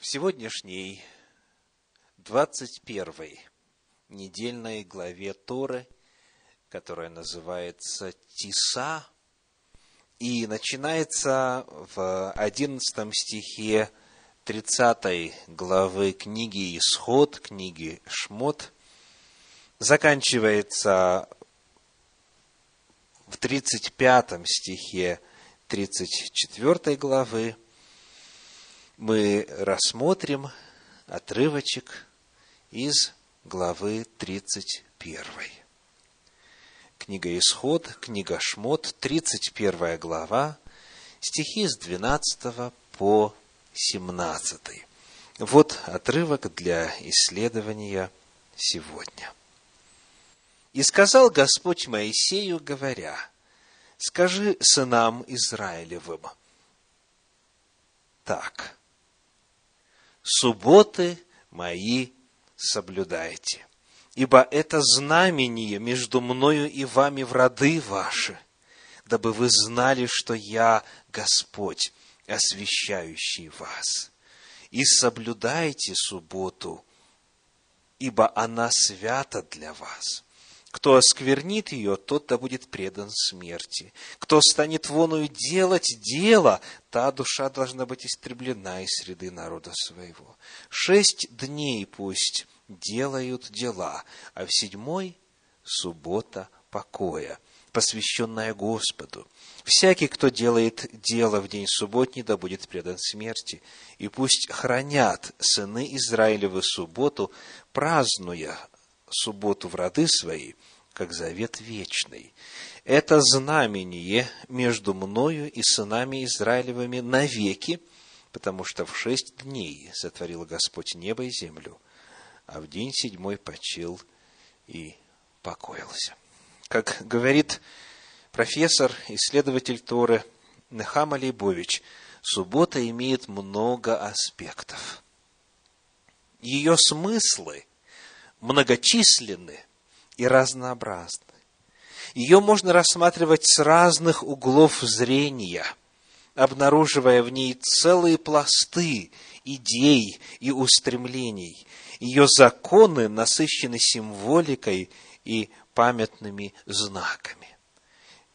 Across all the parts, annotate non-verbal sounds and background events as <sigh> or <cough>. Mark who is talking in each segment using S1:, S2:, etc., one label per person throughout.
S1: В сегодняшней 21 недельной главе Торы, которая называется Тиса, и начинается в 11 стихе 30 главы книги Исход, книги Шмот, заканчивается в 35 стихе 34 главы, мы рассмотрим отрывочек из главы 31. Книга Исход, книга Шмот, 31 глава, стихи с 12 по 17. Вот отрывок для исследования сегодня. «И сказал Господь Моисею, говоря, «Скажи сынам Израилевым, так, субботы мои соблюдайте, ибо это знамение между мною и вами в роды ваши, дабы вы знали, что я Господь, освящающий вас. И соблюдайте субботу, ибо она свята для вас. Кто осквернит ее, тот да будет предан смерти. Кто станет воною делать дело, та душа должна быть истреблена из среды народа своего. Шесть дней пусть делают дела, а в седьмой – суббота покоя, посвященная Господу. Всякий, кто делает дело в день субботний, да будет предан смерти. И пусть хранят сыны Израилевы субботу, празднуя субботу в роды свои, как завет вечный. Это знамение между мною и сынами Израилевыми навеки, потому что в шесть дней сотворил Господь небо и землю, а в день седьмой почил и покоился. Как говорит профессор, исследователь Торы Нехама Лейбович, суббота имеет много аспектов. Ее смыслы многочисленны и разнообразны. Ее можно рассматривать с разных углов зрения, обнаруживая в ней целые пласты идей и устремлений. Ее законы насыщены символикой и памятными знаками.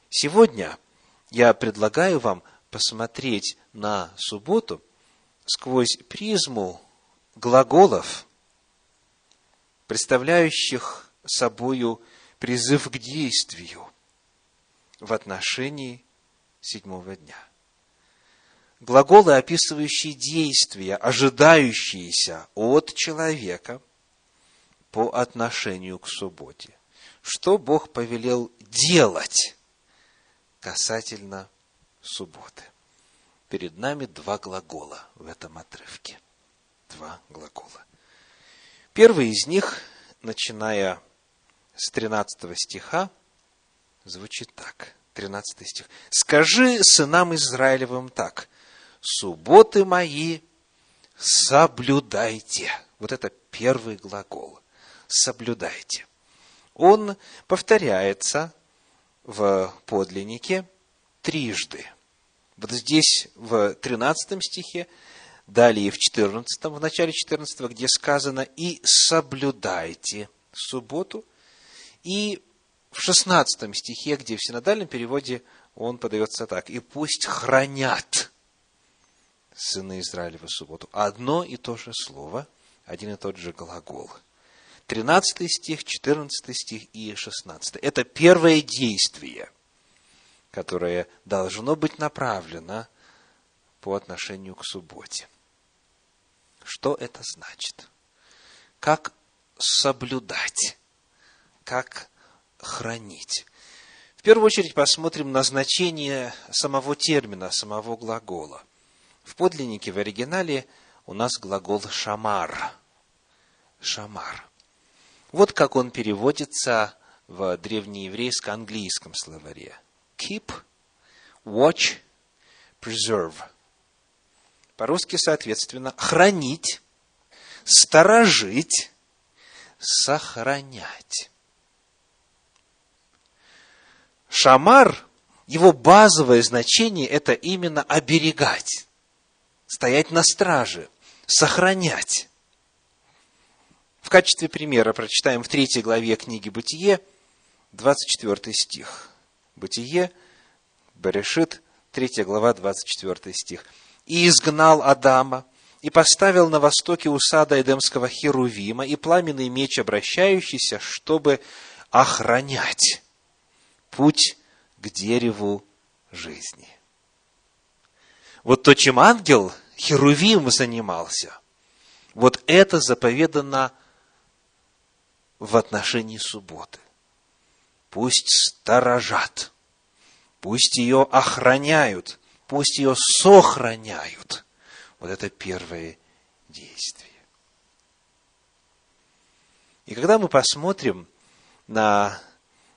S1: Сегодня я предлагаю вам посмотреть на субботу сквозь призму глаголов, представляющих собою призыв к действию в отношении седьмого дня. Глаголы, описывающие действия, ожидающиеся от человека по отношению к субботе. Что Бог повелел делать касательно субботы? Перед нами два глагола в этом отрывке. Два глагола. Первый из них, начиная с 13 стиха звучит так. 13 стих. «Скажи сынам Израилевым так, субботы мои соблюдайте». Вот это первый глагол. Соблюдайте. Он повторяется в подлиннике трижды. Вот здесь в 13 стихе, далее в 14, в начале 14, где сказано «и соблюдайте субботу», и в 16 стихе, где в синодальном переводе он подается так. «И пусть хранят сыны Израилева субботу». Одно и то же слово, один и тот же глагол. 13 стих, 14 стих и 16. Это первое действие, которое должно быть направлено по отношению к субботе. Что это значит? Как соблюдать как хранить. В первую очередь посмотрим на значение самого термина, самого глагола. В подлиннике, в оригинале у нас глагол «шамар». «Шамар». Вот как он переводится в древнееврейско-английском словаре. Keep, watch, preserve. По-русски, соответственно, хранить, сторожить, сохранять. Шамар, его базовое значение – это именно оберегать, стоять на страже, сохранять. В качестве примера прочитаем в третьей главе книги «Бытие», 24 стих. «Бытие», Берешит, 3 глава, 24 стих. «И изгнал Адама, и поставил на востоке у сада Эдемского Херувима и пламенный меч, обращающийся, чтобы охранять путь к дереву жизни. Вот то, чем ангел Херувим занимался, вот это заповедано в отношении субботы. Пусть сторожат, пусть ее охраняют, пусть ее сохраняют. Вот это первое действие. И когда мы посмотрим на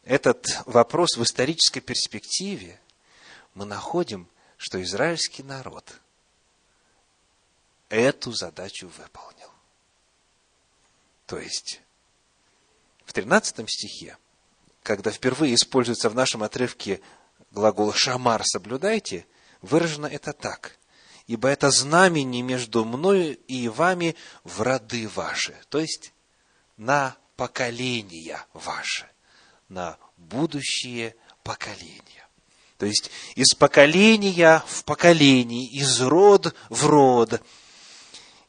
S1: этот вопрос в исторической перспективе, мы находим, что израильский народ эту задачу выполнил. То есть, в 13 стихе, когда впервые используется в нашем отрывке глагол «шамар» «соблюдайте», выражено это так ибо это знамение между мною и вами в роды ваши, то есть на поколения ваши, на будущее поколения. То есть из поколения в поколение, из род в род.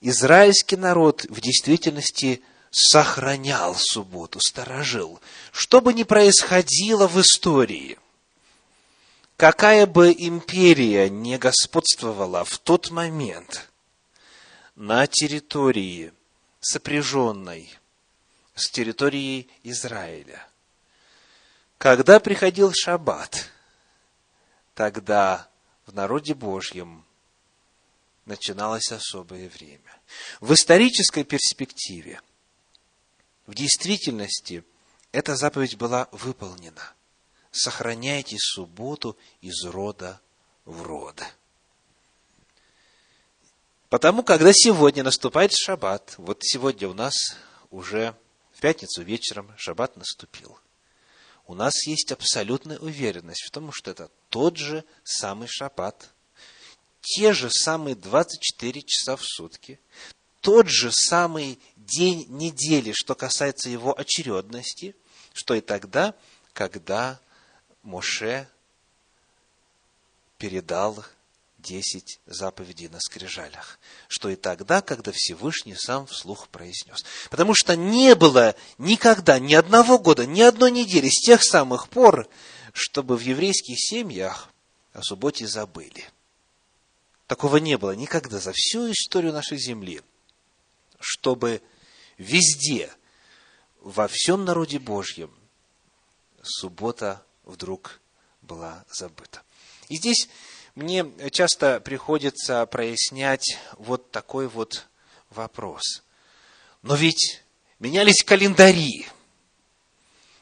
S1: Израильский народ в действительности сохранял субботу, сторожил. Что бы ни происходило в истории – какая бы империя не господствовала в тот момент на территории, сопряженной с территорией Израиля, когда приходил Шаббат, тогда в народе Божьем начиналось особое время. В исторической перспективе, в действительности, эта заповедь была выполнена – сохраняйте субботу из рода в род. Потому, когда сегодня наступает шаббат, вот сегодня у нас уже в пятницу вечером шаббат наступил, у нас есть абсолютная уверенность в том, что это тот же самый шаббат, те же самые 24 часа в сутки, тот же самый день недели, что касается его очередности, что и тогда, когда Моше передал десять заповедей на скрижалях, что и тогда, когда Всевышний сам вслух произнес. Потому что не было никогда, ни одного года, ни одной недели с тех самых пор, чтобы в еврейских семьях о субботе забыли. Такого не было никогда за всю историю нашей земли, чтобы везде, во всем народе Божьем, суббота вдруг была забыта. И здесь мне часто приходится прояснять вот такой вот вопрос. Но ведь менялись календари,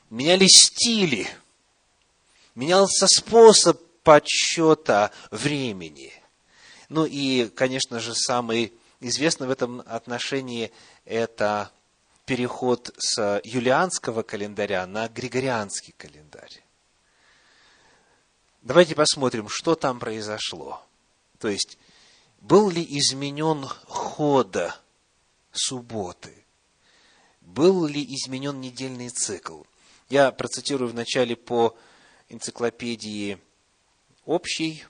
S1: менялись стили, менялся способ подсчета времени. Ну и, конечно же, самый известный в этом отношении это переход с юлианского календаря на григорианский календарь. Давайте посмотрим, что там произошло. То есть, был ли изменен ход субботы? Был ли изменен недельный цикл? Я процитирую вначале по энциклопедии общей,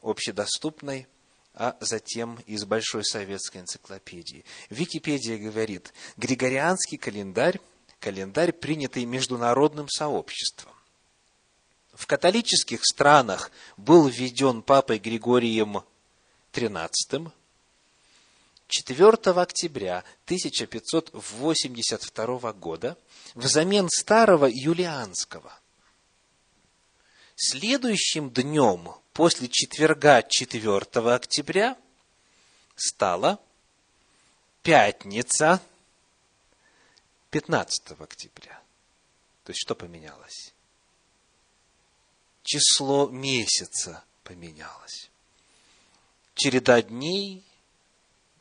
S1: общедоступной, а затем из Большой советской энциклопедии. Википедия говорит, Григорианский календарь – календарь, принятый международным сообществом в католических странах был введен папой Григорием XIII 4 октября 1582 года взамен старого юлианского. Следующим днем после четверга 4 октября стала пятница 15 октября. То есть что поменялось? Число месяца поменялось. Череда дней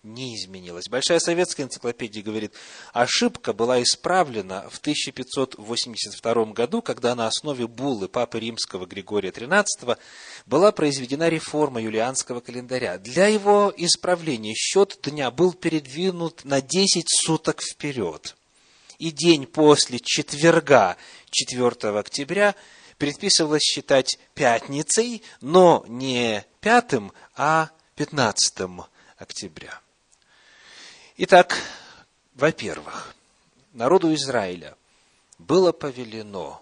S1: не изменилось. Большая советская энциклопедия говорит, ошибка была исправлена в 1582 году, когда на основе буллы Папы Римского Григория XIII была произведена реформа юлианского календаря. Для его исправления счет дня был передвинут на 10 суток вперед. И день после четверга 4 октября предписывалось считать пятницей, но не пятым, а 15 октября. Итак, во-первых, народу Израиля было повелено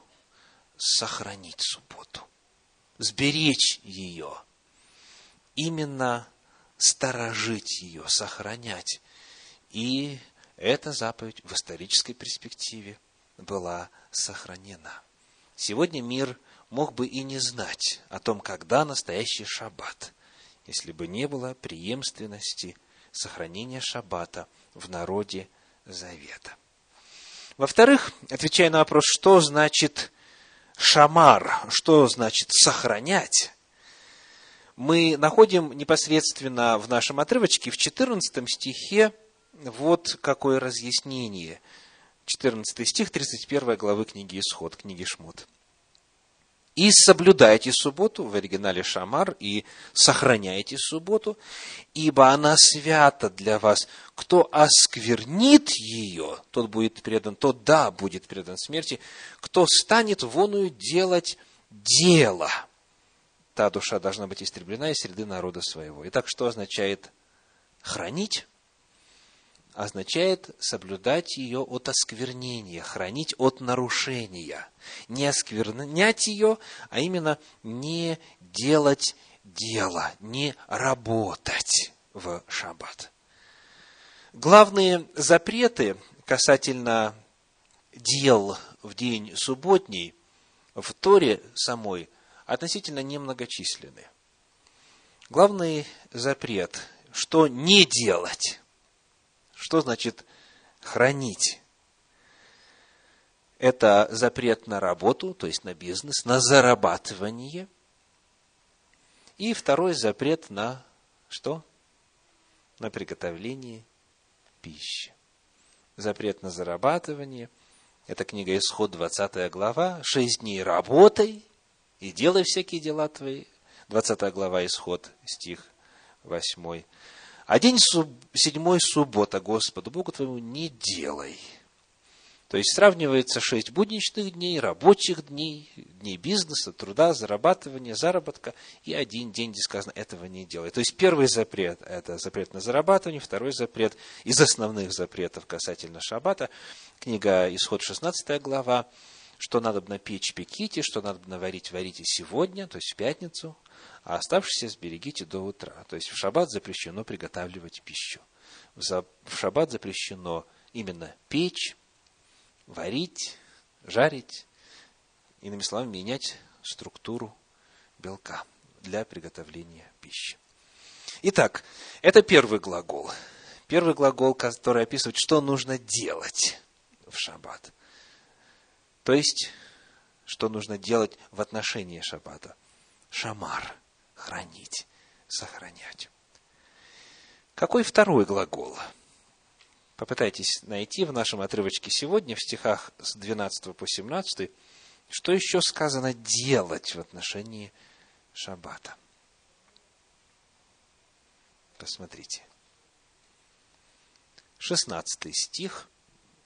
S1: сохранить субботу, сберечь ее, именно сторожить ее, сохранять. И эта заповедь в исторической перспективе была сохранена. Сегодня мир мог бы и не знать о том, когда настоящий шаббат, если бы не было преемственности – сохранения шаббата в народе Завета. Во-вторых, отвечая на вопрос, что значит шамар, что значит сохранять, мы находим непосредственно в нашем отрывочке в 14 стихе вот какое разъяснение. 14 стих 31 главы книги Исход, книги Шмут и соблюдайте субботу, в оригинале шамар, и сохраняйте субботу, ибо она свята для вас. Кто осквернит ее, тот будет предан, тот да, будет предан смерти. Кто станет воную делать дело, та душа должна быть истреблена из среды народа своего. Итак, что означает хранить? Означает соблюдать ее от осквернения, хранить от нарушения. Не осквернять ее, а именно не делать дело, не работать в шаббат. Главные запреты касательно дел в день субботний в Торе самой относительно немногочисленны. Главный запрет, что не делать, что значит хранить? Это запрет на работу, то есть на бизнес, на зарабатывание. И второй запрет на что? На приготовление пищи. Запрет на зарабатывание. Это книга Исход, 20 глава. Шесть дней работай и делай всякие дела твои. 20 глава Исход, стих 8. А день суб... седьмой суббота Господу Богу твоему не делай. То есть сравнивается шесть будничных дней, рабочих дней, дней бизнеса, труда, зарабатывания, заработка, и один день, где сказано, этого не делай. То есть первый запрет – это запрет на зарабатывание, второй запрет из основных запретов касательно шаббата, книга Исход 16 глава, что надо на печь пеките, что надо наварить, варите сегодня, то есть в пятницу, а оставшиеся сберегите до утра. То есть в шаббат запрещено приготавливать пищу. В шаббат запрещено именно печь, варить, жарить, иными словами, менять структуру белка для приготовления пищи. Итак, это первый глагол. Первый глагол, который описывает, что нужно делать в шаббат. То есть, что нужно делать в отношении шаббата. Шамар – хранить, сохранять. Какой второй глагол? Попытайтесь найти в нашем отрывочке сегодня, в стихах с 12 по 17, что еще сказано делать в отношении шаббата. Посмотрите. 16 стих,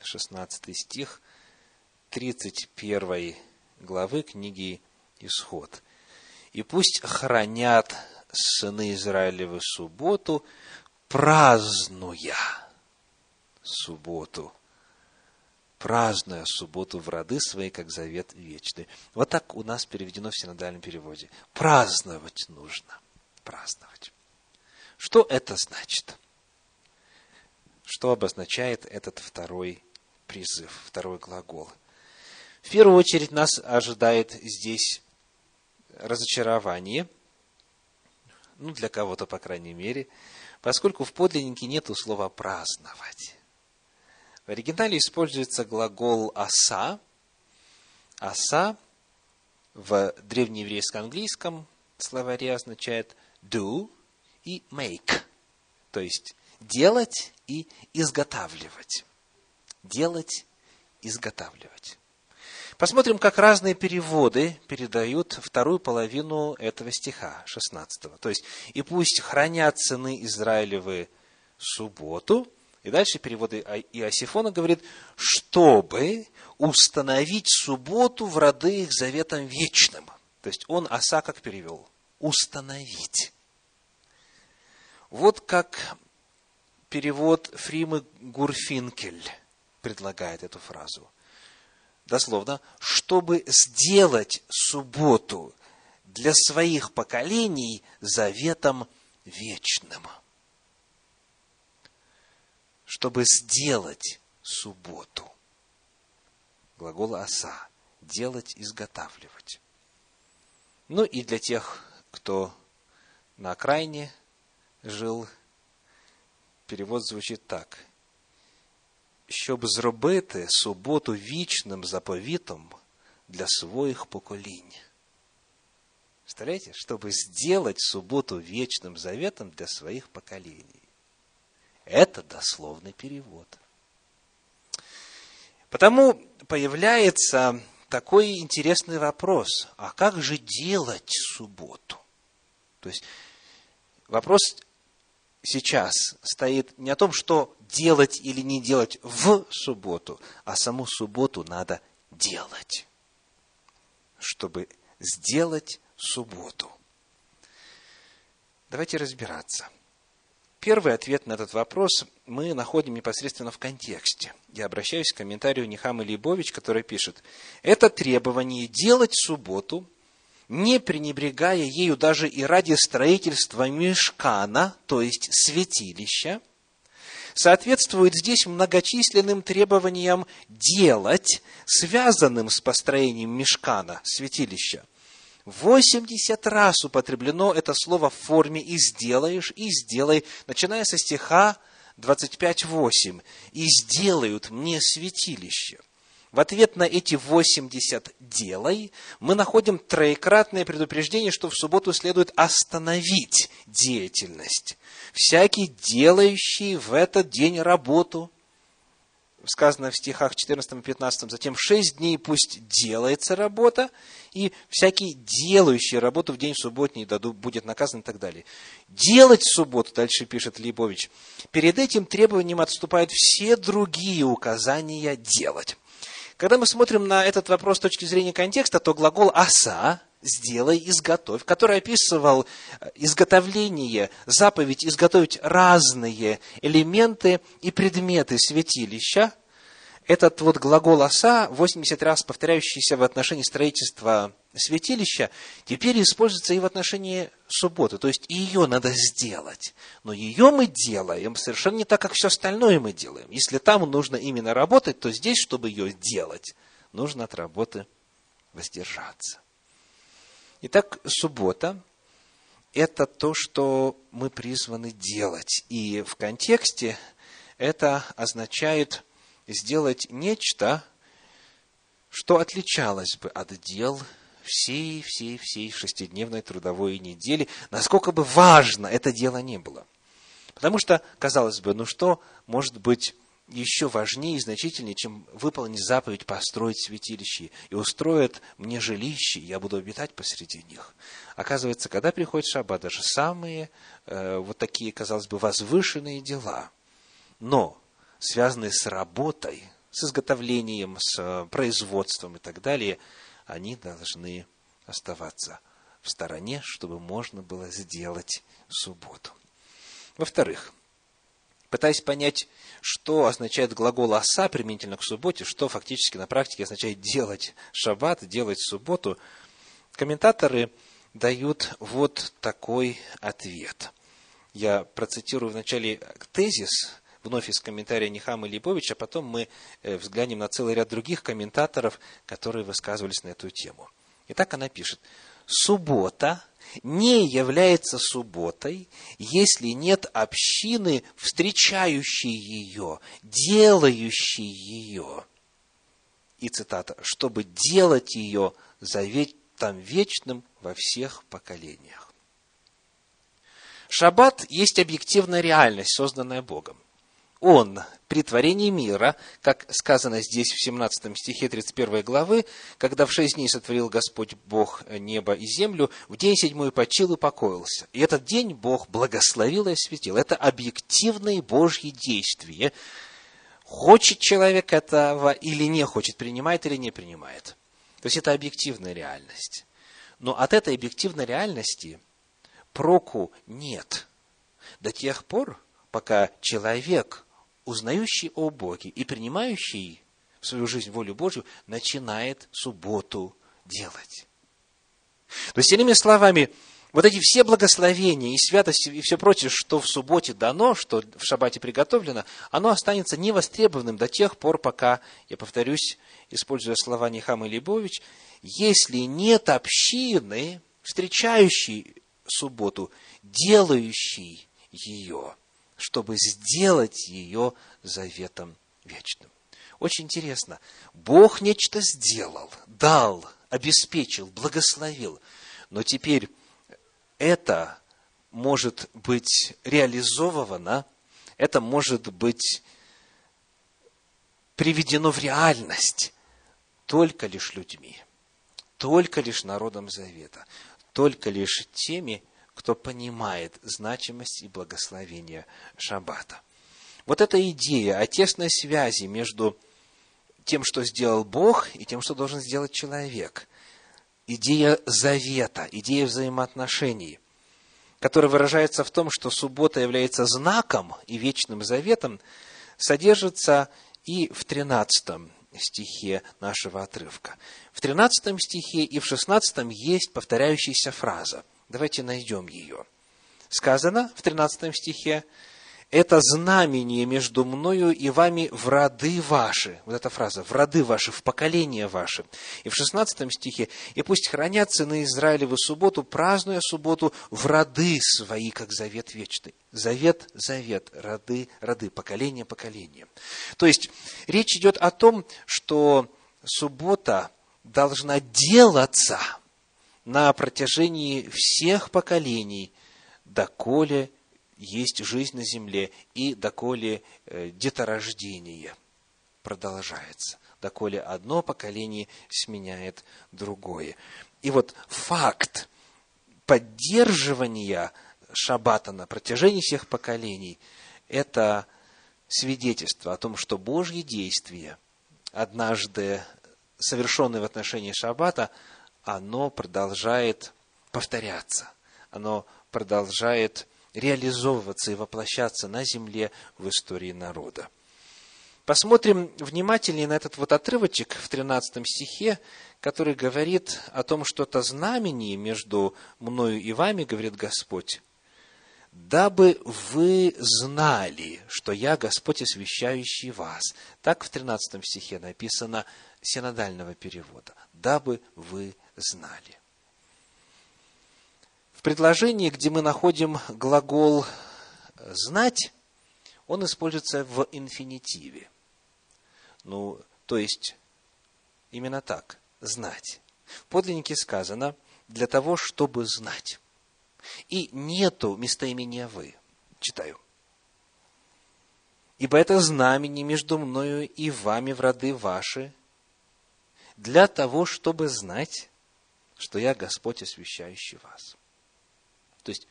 S1: 16 стих 31 главы книги Исход. И пусть хранят сыны Израилевы субботу, празднуя субботу, празднуя субботу в роды свои, как завет вечный. Вот так у нас переведено в синодальном переводе. Праздновать нужно. Праздновать. Что это значит? Что обозначает этот второй призыв, второй глагол? В первую очередь нас ожидает здесь разочарование, ну, для кого-то, по крайней мере, поскольку в подлиннике нет слова «праздновать». В оригинале используется глагол «аса». «Аса» в древнееврейско-английском словаре означает «do» и «make», то есть делать и изготавливать. Делать, изготавливать. Посмотрим, как разные переводы передают вторую половину этого стиха, 16. То есть, «И пусть хранят сыны Израилевы субботу». И дальше переводы Иосифона говорит, «чтобы установить субботу в роды их заветом вечным». То есть, он оса как перевел? Установить. Вот как перевод Фримы Гурфинкель предлагает эту фразу – дословно, чтобы сделать субботу для своих поколений заветом вечным. Чтобы сделать субботу. Глагол оса. Делать, изготавливать. Ну и для тех, кто на окраине жил, перевод звучит так – щоб зробити суботу вічним заповітом для своих поколінь. Представляете? Чтобы сделать субботу вечным заветом для своих поколений. Это дословный перевод. Потому появляется такой интересный вопрос, а как же делать субботу? То есть вопрос сейчас стоит не о том, что делать или не делать в субботу, а саму субботу надо делать, чтобы сделать субботу. Давайте разбираться. Первый ответ на этот вопрос мы находим непосредственно в контексте. Я обращаюсь к комментарию Нехамы Лейбович, который пишет, «Это требование делать субботу – не пренебрегая ею даже и ради строительства мешкана, то есть святилища, соответствует здесь многочисленным требованиям делать, связанным с построением мешкана, святилища. 80 раз употреблено это слово в форме «и сделаешь», «и сделай», начиная со стиха 25.8. «И сделают мне святилище». В ответ на эти 80 «делай» мы находим троекратное предупреждение, что в субботу следует остановить деятельность. Всякий, делающий в этот день работу, сказано в стихах 14 и 15, затем шесть дней пусть делается работа, и всякий, делающий работу в день субботний, будет наказан и так далее. Делать в субботу, дальше пишет Лейбович, перед этим требованием отступают все другие указания делать. Когда мы смотрим на этот вопрос с точки зрения контекста, то глагол «аса» сделай, изготовь, который описывал э, изготовление, заповедь изготовить разные элементы и предметы святилища, этот вот глагол «оса», 80 раз повторяющийся в отношении строительства святилища, теперь используется и в отношении субботы. То есть ее надо сделать. Но ее мы делаем совершенно не так, как все остальное мы делаем. Если там нужно именно работать, то здесь, чтобы ее делать, нужно от работы воздержаться. Итак, суббота – это то, что мы призваны делать. И в контексте это означает сделать нечто, что отличалось бы от дел всей, всей, всей шестидневной трудовой недели, насколько бы важно это дело не было. Потому что, казалось бы, ну что может быть еще важнее и значительнее, чем выполнить заповедь построить святилище и устроят мне жилище, и я буду обитать посреди них. Оказывается, когда приходит шаббат, даже самые э, вот такие, казалось бы, возвышенные дела, но связанные с работой, с изготовлением, с э, производством и так далее, они должны оставаться в стороне, чтобы можно было сделать субботу. Во-вторых, пытаясь понять, что означает глагол «оса» применительно к субботе, что фактически на практике означает делать шаббат, делать субботу, комментаторы дают вот такой ответ. Я процитирую вначале тезис, вновь из комментария Нихама Липовича, а потом мы э, взглянем на целый ряд других комментаторов, которые высказывались на эту тему. Итак, она пишет, суббота не является субботой, если нет общины, встречающей ее, делающей ее. И цитата, чтобы делать ее заветом вечным во всех поколениях. Шаббат есть объективная реальность, созданная Богом. Он при творении мира, как сказано здесь в 17 стихе 31 главы, когда в шесть дней сотворил Господь Бог небо и землю, в день седьмой почил и покоился. И этот день Бог благословил и осветил. Это объективное Божье действие. Хочет человек этого или не хочет, принимает или не принимает. То есть это объективная реальность. Но от этой объективной реальности проку нет до тех пор, пока человек узнающий о Боге и принимающий в свою жизнь волю Божью, начинает субботу делать. То есть, иными словами, вот эти все благословения и святости и все прочее, что в субботе дано, что в шаббате приготовлено, оно останется невостребованным до тех пор, пока, я повторюсь, используя слова Нехама Лебович, если нет общины, встречающей субботу, делающей ее чтобы сделать ее заветом вечным. Очень интересно. Бог нечто сделал, дал, обеспечил, благословил. Но теперь это может быть реализовано, это может быть приведено в реальность только лишь людьми, только лишь народом Завета, только лишь теми, кто понимает значимость и благословение Шаббата. Вот эта идея о тесной связи между тем, что сделал Бог, и тем, что должен сделать человек. Идея завета, идея взаимоотношений, которая выражается в том, что суббота является знаком и вечным заветом, содержится и в 13 стихе нашего отрывка. В 13 стихе и в 16 есть повторяющаяся фраза. Давайте найдем ее. Сказано в 13 стихе, это знамение между мною и вами в роды ваши. Вот эта фраза, в роды ваши, в поколения ваши. И в 16 стихе, и пусть хранят сыны Израилевы субботу, празднуя субботу в роды свои, как завет вечный. Завет, завет, роды, роды, поколение, поколение. То есть, речь идет о том, что суббота должна делаться – на протяжении всех поколений, доколе есть жизнь на земле и доколе э, деторождение продолжается, доколе одно поколение сменяет другое. И вот факт поддерживания шаббата на протяжении всех поколений – это свидетельство о том, что Божьи действия, однажды совершенные в отношении шаббата, оно продолжает повторяться, оно продолжает реализовываться и воплощаться на земле в истории народа. Посмотрим внимательнее на этот вот отрывочек в 13 стихе, который говорит о том, что это знамение между мною и вами, говорит Господь, дабы вы знали, что я Господь, освящающий вас. Так в 13 стихе написано синодального перевода. Дабы вы знали. В предложении, где мы находим глагол «знать», он используется в инфинитиве. Ну, то есть, именно так, знать. В подлиннике сказано «для того, чтобы знать». И нету местоимения «вы». Читаю. «Ибо это знамение между мною и вами в роды ваши, для того, чтобы знать, что я Господь, освящающий вас. То есть,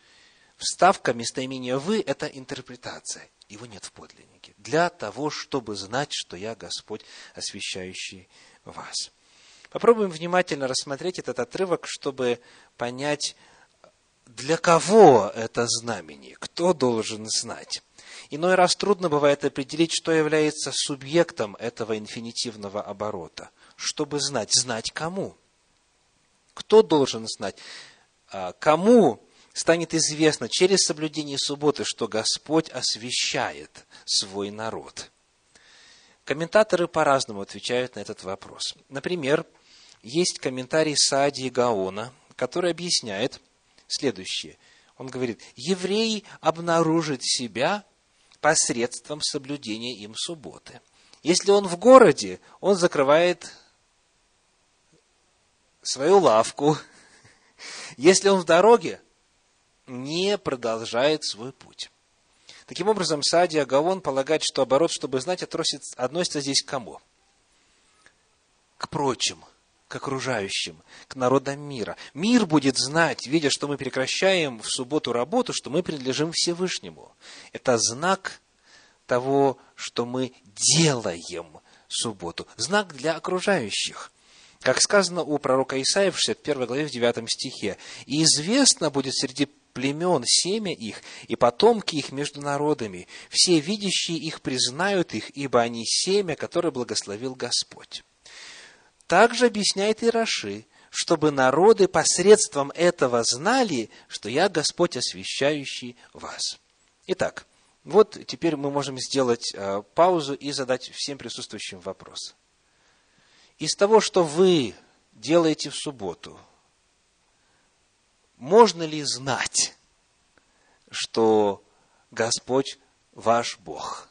S1: вставка местоимения «вы» – это интерпретация. Его нет в подлиннике. Для того, чтобы знать, что я Господь, освящающий вас. Попробуем внимательно рассмотреть этот отрывок, чтобы понять, для кого это знамение, кто должен знать. Иной раз трудно бывает определить, что является субъектом этого инфинитивного оборота. Чтобы знать, знать кому – кто должен знать? А, кому станет известно через соблюдение субботы, что Господь освящает свой народ? Комментаторы по-разному отвечают на этот вопрос. Например, есть комментарий Саади Гаона, который объясняет следующее. Он говорит, еврей обнаружит себя посредством соблюдения им субботы. Если он в городе, он закрывает свою лавку. Если он в дороге, не продолжает свой путь. Таким образом, Сади Гавон полагает, что оборот, чтобы знать, относится здесь к кому? К прочим, к окружающим, к народам мира. Мир будет знать, видя, что мы прекращаем в субботу работу, что мы принадлежим Всевышнему. Это знак того, что мы делаем субботу. Знак для окружающих. Как сказано у пророка Исаия в 61 главе в 9 стихе. «И известно будет среди племен семя их, и потомки их между народами. Все видящие их признают их, ибо они семя, которое благословил Господь». Также объясняет Ираши, чтобы народы посредством этого знали, что я Господь, освящающий вас. Итак, вот теперь мы можем сделать э, паузу и задать всем присутствующим вопрос. Из того, что вы делаете в субботу, можно ли знать, что Господь ваш Бог?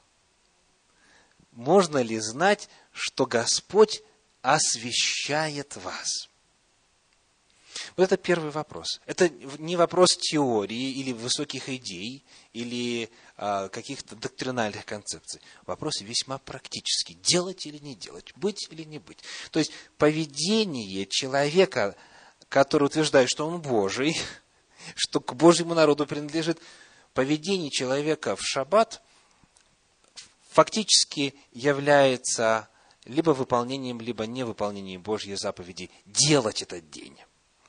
S1: Можно ли знать, что Господь освещает вас? Вот это первый вопрос. Это не вопрос теории или высоких идей, или каких-то доктринальных концепций. Вопрос весьма практический. Делать или не делать, быть или не быть. То есть поведение человека, который утверждает, что он Божий, <laughs> что к Божьему народу принадлежит, поведение человека в шаббат фактически является либо выполнением, либо невыполнением Божьей заповеди делать этот день.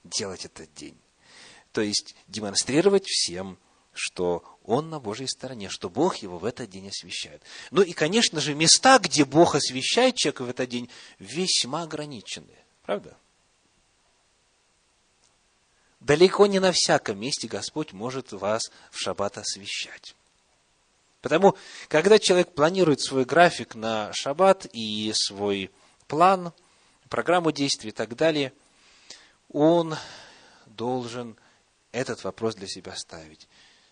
S1: Делать этот день. То есть демонстрировать всем, что он на Божьей стороне, что Бог его в этот день освещает. Ну и, конечно же, места, где Бог освещает человека в этот день, весьма ограничены. Правда? Далеко не на всяком месте Господь может вас в шаббат освещать. Потому, когда человек планирует свой график на шаббат и свой план, программу действий и так далее, он должен этот вопрос для себя ставить.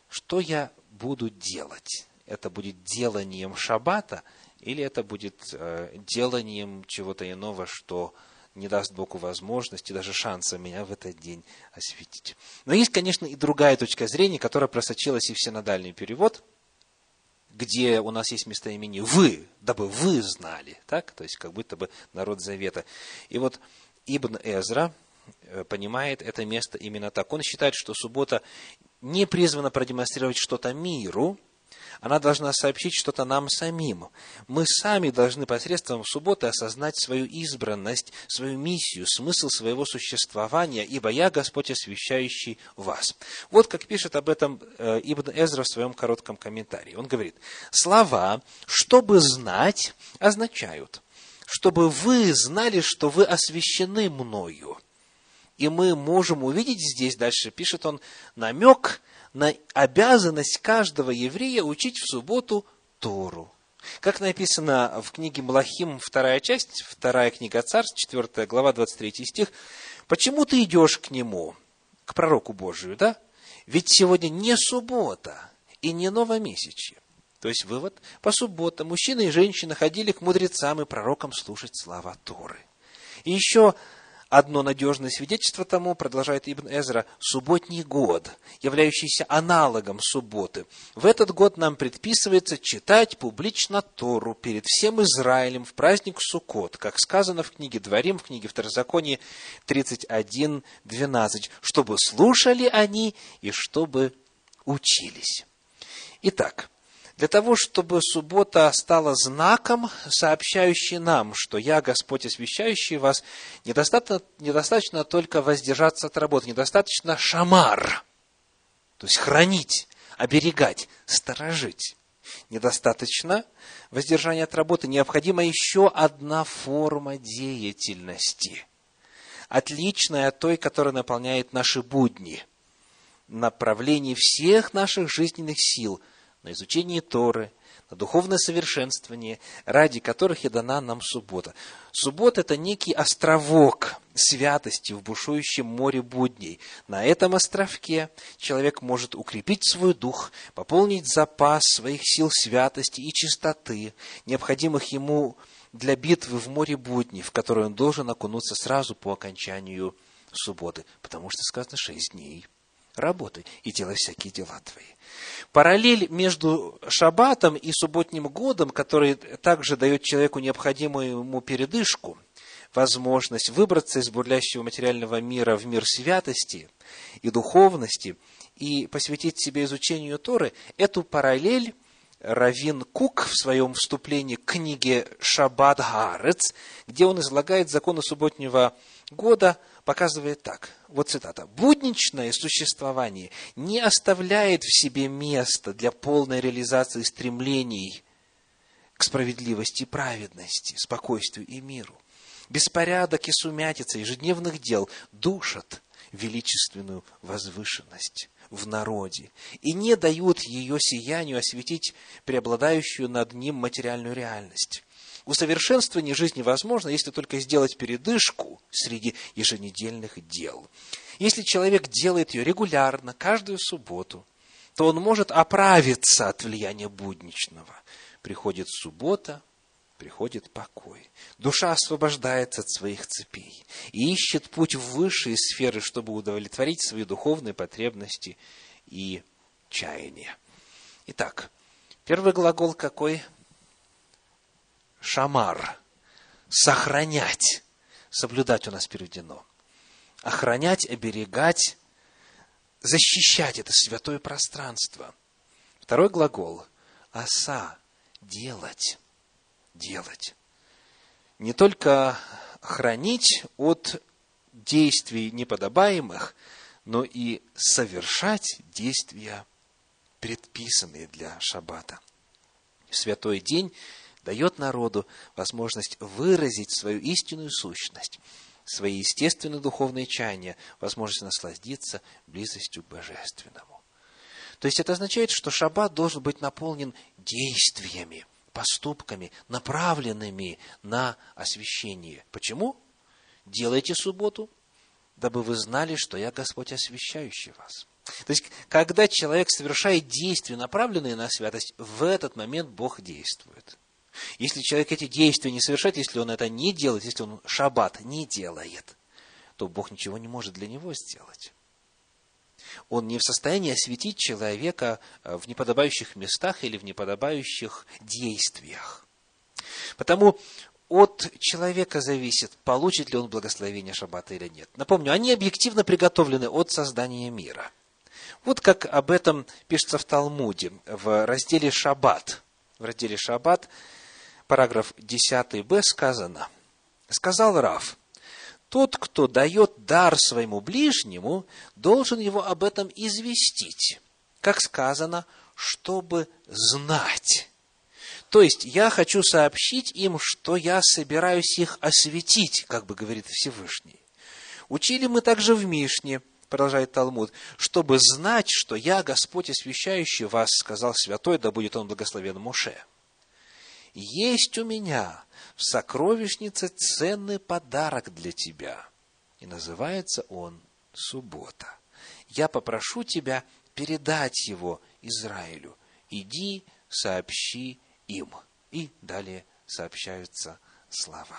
S1: Что я буду делать? Это будет деланием шаббата или это будет э, деланием чего-то иного, что не даст Богу возможности, даже шанса меня в этот день осветить. Но есть, конечно, и другая точка зрения, которая просочилась и в синодальный перевод, где у нас есть местоимение «вы», дабы вы знали, так? То есть, как будто бы народ завета. И вот Ибн Эзра э, понимает это место именно так. Он считает, что суббота не призвана продемонстрировать что-то миру, она должна сообщить что-то нам самим. Мы сами должны посредством субботы осознать свою избранность, свою миссию, смысл своего существования, ибо я Господь, освящающий вас. Вот как пишет об этом э, Ибн Эзра в своем коротком комментарии. Он говорит, слова «чтобы знать» означают, чтобы вы знали, что вы освящены мною. И мы можем увидеть здесь, дальше пишет он, намек на обязанность каждого еврея учить в субботу Тору. Как написано в книге Малахим, вторая часть, вторая книга Царств, 4 глава, 23 стих, «Почему ты идешь к нему, к пророку Божию, да? Ведь сегодня не суббота и не новомесячье». То есть вывод, по субботам мужчины и женщины ходили к мудрецам и пророкам слушать слова Торы. И еще Одно надежное свидетельство тому, продолжает Ибн Эзра, субботний год, являющийся аналогом субботы. В этот год нам предписывается читать публично Тору перед всем Израилем в праздник Суккот, как сказано в книге Дворим, в книге Второзаконие 31.12, чтобы слушали они и чтобы учились. Итак, для того, чтобы суббота стала знаком, сообщающим нам, что я, Господь, освящающий вас, недостаточно, недостаточно только воздержаться от работы, недостаточно шамар, то есть хранить, оберегать, сторожить. Недостаточно воздержания от работы, необходима еще одна форма деятельности, отличная от той, которая наполняет наши будни, направление всех наших жизненных сил – на изучение Торы, на духовное совершенствование, ради которых и дана нам суббота. Суббота – это некий островок святости в бушующем море будней. На этом островке человек может укрепить свой дух, пополнить запас своих сил святости и чистоты, необходимых ему для битвы в море будней, в которое он должен окунуться сразу по окончанию субботы, потому что сказано шесть дней работай и делай всякие дела твои. Параллель между шаббатом и субботним годом, который также дает человеку необходимую ему передышку, возможность выбраться из бурлящего материального мира в мир святости и духовности и посвятить себе изучению Торы, эту параллель Равин Кук в своем вступлении к книге Шаббат Гарец, где он излагает законы субботнего года, показывает так. Вот цитата. «Будничное существование не оставляет в себе места для полной реализации стремлений к справедливости и праведности, спокойствию и миру. Беспорядок и сумятица ежедневных дел душат величественную возвышенность в народе и не дают ее сиянию осветить преобладающую над ним материальную реальность. Усовершенствование жизни возможно, если только сделать передышку среди еженедельных дел. Если человек делает ее регулярно, каждую субботу, то он может оправиться от влияния будничного. Приходит суббота, приходит покой. Душа освобождается от своих цепей и ищет путь в высшие сферы, чтобы удовлетворить свои духовные потребности и чаяния. Итак, первый глагол какой? Шамар. Сохранять. Соблюдать у нас переведено. Охранять, оберегать, защищать это святое пространство. Второй глагол. Оса. Делать делать. Не только хранить от действий неподобаемых, но и совершать действия, предписанные для шаббата. Святой день дает народу возможность выразить свою истинную сущность, свои естественные духовные чаяния, возможность насладиться близостью к Божественному. То есть это означает, что шаббат должен быть наполнен действиями – поступками, направленными на освящение. Почему? Делайте субботу, дабы вы знали, что я Господь, освящающий вас. То есть, когда человек совершает действия, направленные на святость, в этот момент Бог действует. Если человек эти действия не совершает, если он это не делает, если он шаббат не делает, то Бог ничего не может для него сделать он не в состоянии осветить человека э, в неподобающих местах или в неподобающих действиях. Потому от человека зависит, получит ли он благословение Шаббата или нет. Напомню, они объективно приготовлены от создания мира. Вот как об этом пишется в Талмуде, в разделе «Шаббат». В разделе «Шаббат», параграф 10б сказано, «Сказал Раф, тот, кто дает дар своему ближнему, должен его об этом известить. Как сказано, чтобы знать. То есть, я хочу сообщить им, что я собираюсь их осветить, как бы говорит Всевышний. Учили мы также в Мишне, продолжает Талмуд, чтобы знать, что я, Господь, освящающий вас, сказал святой, да будет он благословен Моше. Есть у меня в сокровищнице ценный подарок для тебя. И называется он суббота. Я попрошу тебя передать его Израилю. Иди, сообщи им. И далее сообщаются слова.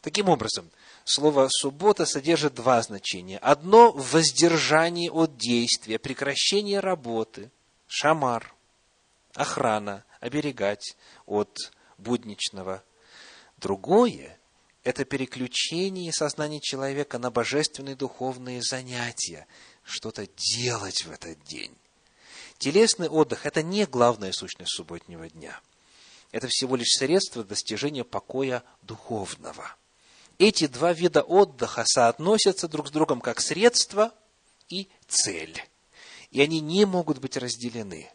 S1: Таким образом, слово «суббота» содержит два значения. Одно – в воздержании от действия, прекращение работы, шамар, охрана, оберегать от будничного Другое – это переключение сознания человека на божественные духовные занятия, что-то делать в этот день. Телесный отдых – это не главная сущность субботнего дня. Это всего лишь средство достижения покоя духовного. Эти два вида отдыха соотносятся друг с другом как средство и цель. И они не могут быть разделены.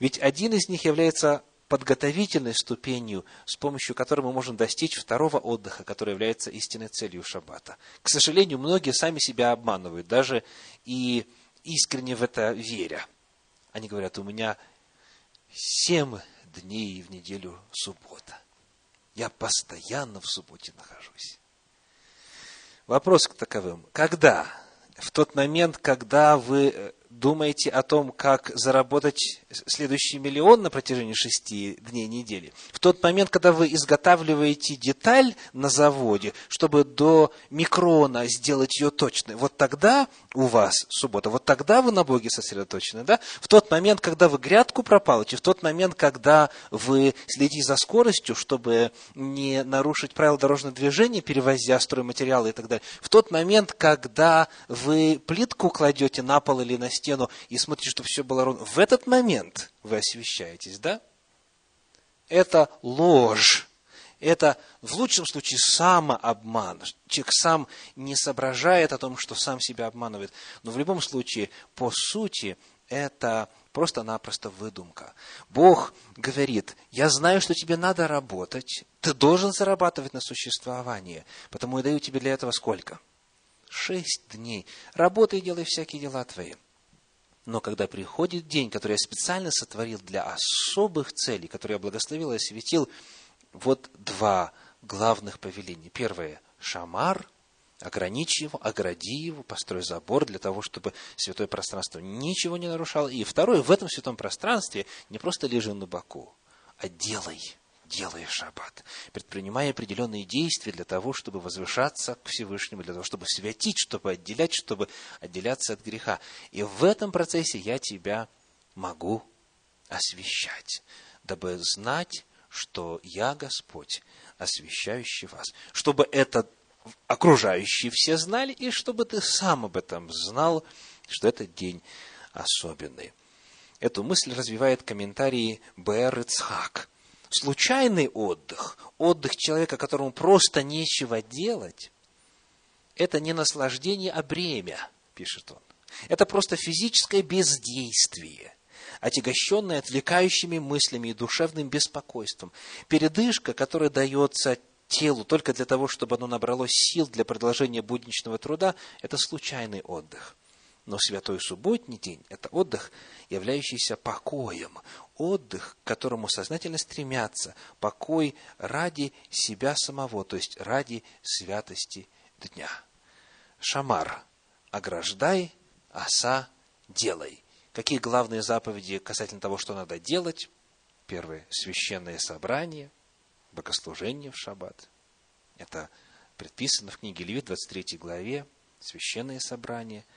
S1: Ведь один из них является подготовительной ступенью, с помощью которой мы можем достичь второго отдыха, который является истинной целью шаббата. К сожалению, многие сами себя обманывают, даже и искренне в это веря. Они говорят, у меня семь дней в неделю суббота. Я постоянно в субботе нахожусь. Вопрос к таковым. Когда? В тот момент, когда вы думаете о том, как заработать следующий миллион на протяжении шести дней недели. В тот момент, когда вы изготавливаете деталь на заводе, чтобы до микрона сделать ее точной, вот тогда у вас суббота, вот тогда вы на Боге сосредоточены, да? В тот момент, когда вы грядку пропалите, в тот момент, когда вы следите за скоростью, чтобы не нарушить правила дорожного движения, перевозя стройматериалы и так далее, в тот момент, когда вы плитку кладете на пол или на стену и смотрите, чтобы все было ровно, в этот момент момент вы освещаетесь, да? Это ложь. Это в лучшем случае самообман. Человек сам не соображает о том, что сам себя обманывает. Но в любом случае, по сути, это просто-напросто выдумка. Бог говорит, я знаю, что тебе надо работать, ты должен зарабатывать на существование, потому я даю тебе для этого сколько? Шесть дней. Работай и делай всякие дела твои. Но когда приходит день, который я специально сотворил для особых целей, который я благословил и осветил, вот два главных повеления. Первое – шамар, ограничь его, огради его, построй забор для того, чтобы святое пространство ничего не нарушало. И второе – в этом святом пространстве не просто лежи на боку, а делай – делая шаббат, предпринимая определенные действия для того, чтобы возвышаться к Всевышнему, для того, чтобы святить, чтобы отделять, чтобы отделяться от греха. И в этом процессе я тебя могу освящать, дабы знать, что я Господь, освящающий вас, чтобы это окружающие все знали, и чтобы ты сам об этом знал, что этот день особенный. Эту мысль развивает комментарий Бэр Ицхак – случайный отдых, отдых человека, которому просто нечего делать, это не наслаждение, а бремя, пишет он. Это просто физическое бездействие, отягощенное отвлекающими мыслями и душевным беспокойством. Передышка, которая дается телу только для того, чтобы оно набрало сил для продолжения будничного труда, это случайный отдых. Но святой субботний день – это отдых, являющийся покоем, отдых, к которому сознательно стремятся, покой ради себя самого, то есть ради святости дня. Шамар – ограждай, оса – делай. Какие главные заповеди касательно того, что надо делать? Первое – священное собрание, богослужение в шаббат. Это предписано в книге Левит, 23 главе, священное собрание –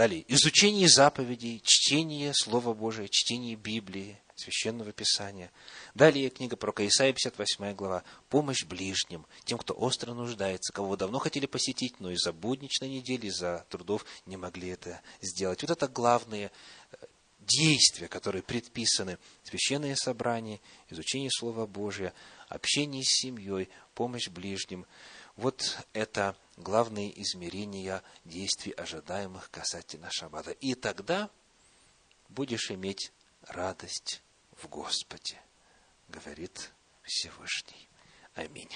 S1: Далее, изучение заповедей, чтение Слова Божия, чтение Библии, Священного Писания. Далее книга про Исаия, 58 глава. Помощь ближним, тем, кто остро нуждается, кого давно хотели посетить, но из-за будничной недели, из-за трудов не могли это сделать. Вот это главные э, действия, которые предписаны. Священное собрание, изучение Слова Божия, общение с семьей, помощь ближним. Вот это главные измерения действий, ожидаемых касательно Шаббата. И тогда будешь иметь радость в Господе, говорит Всевышний. Аминь.